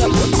Thank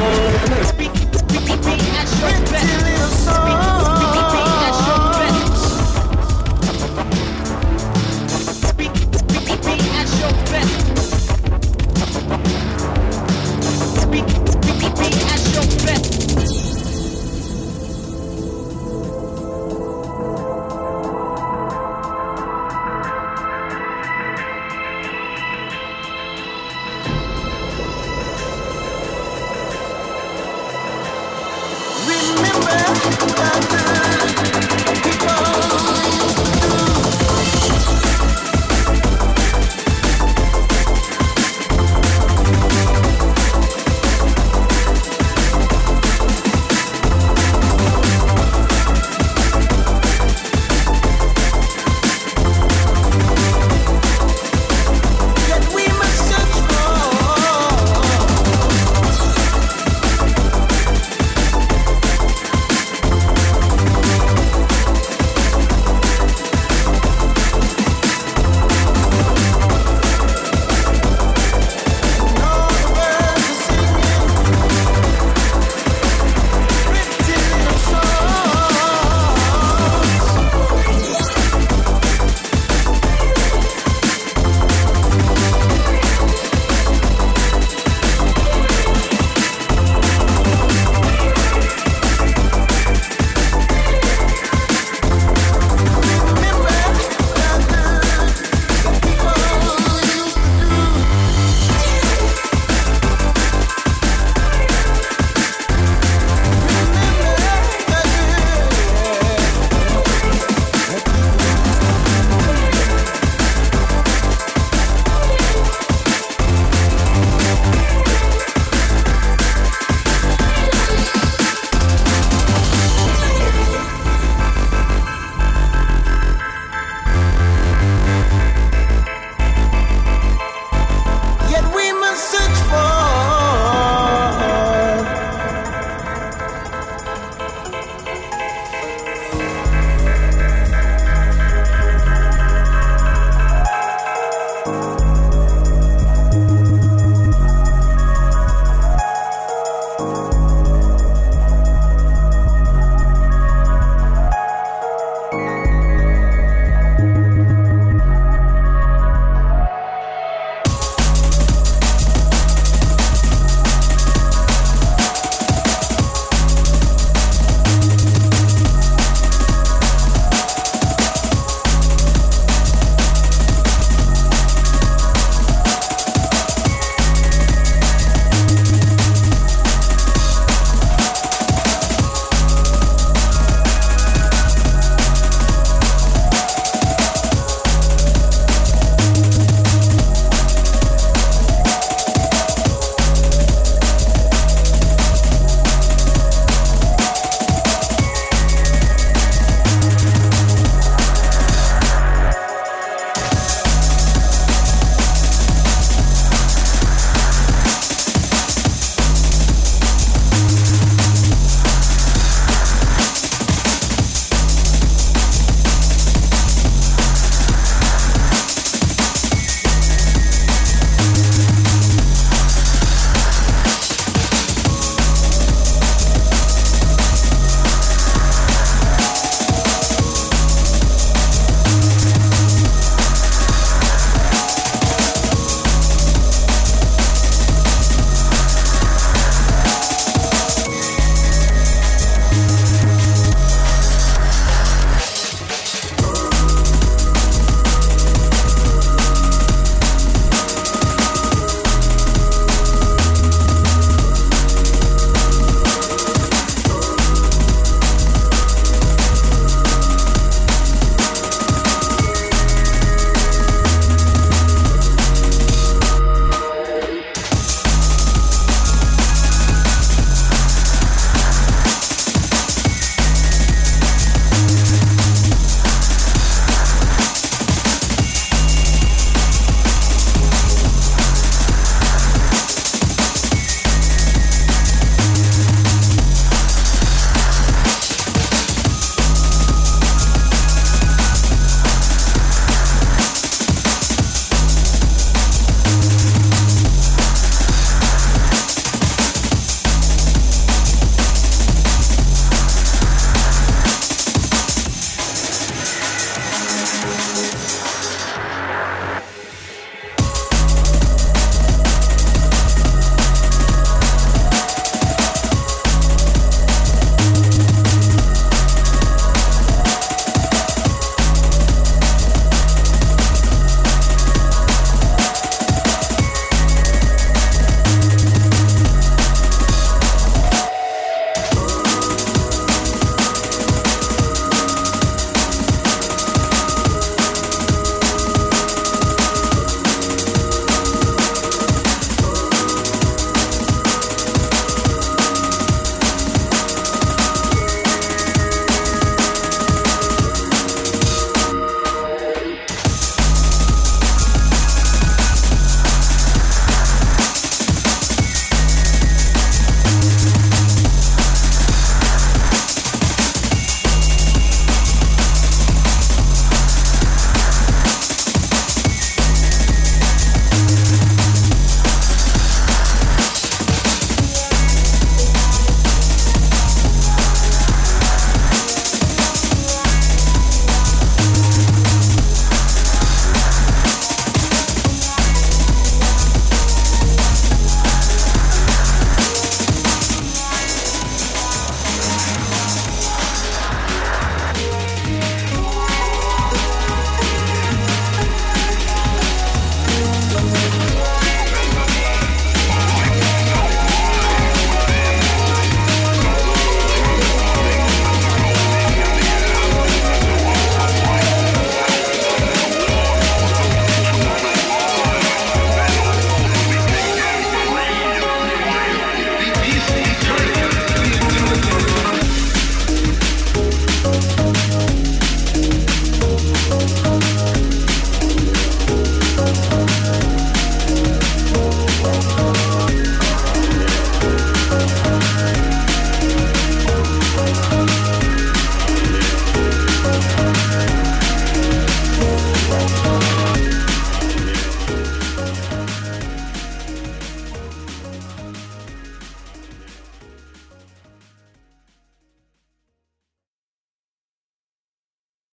Speak, speak, speak, speak, and show back.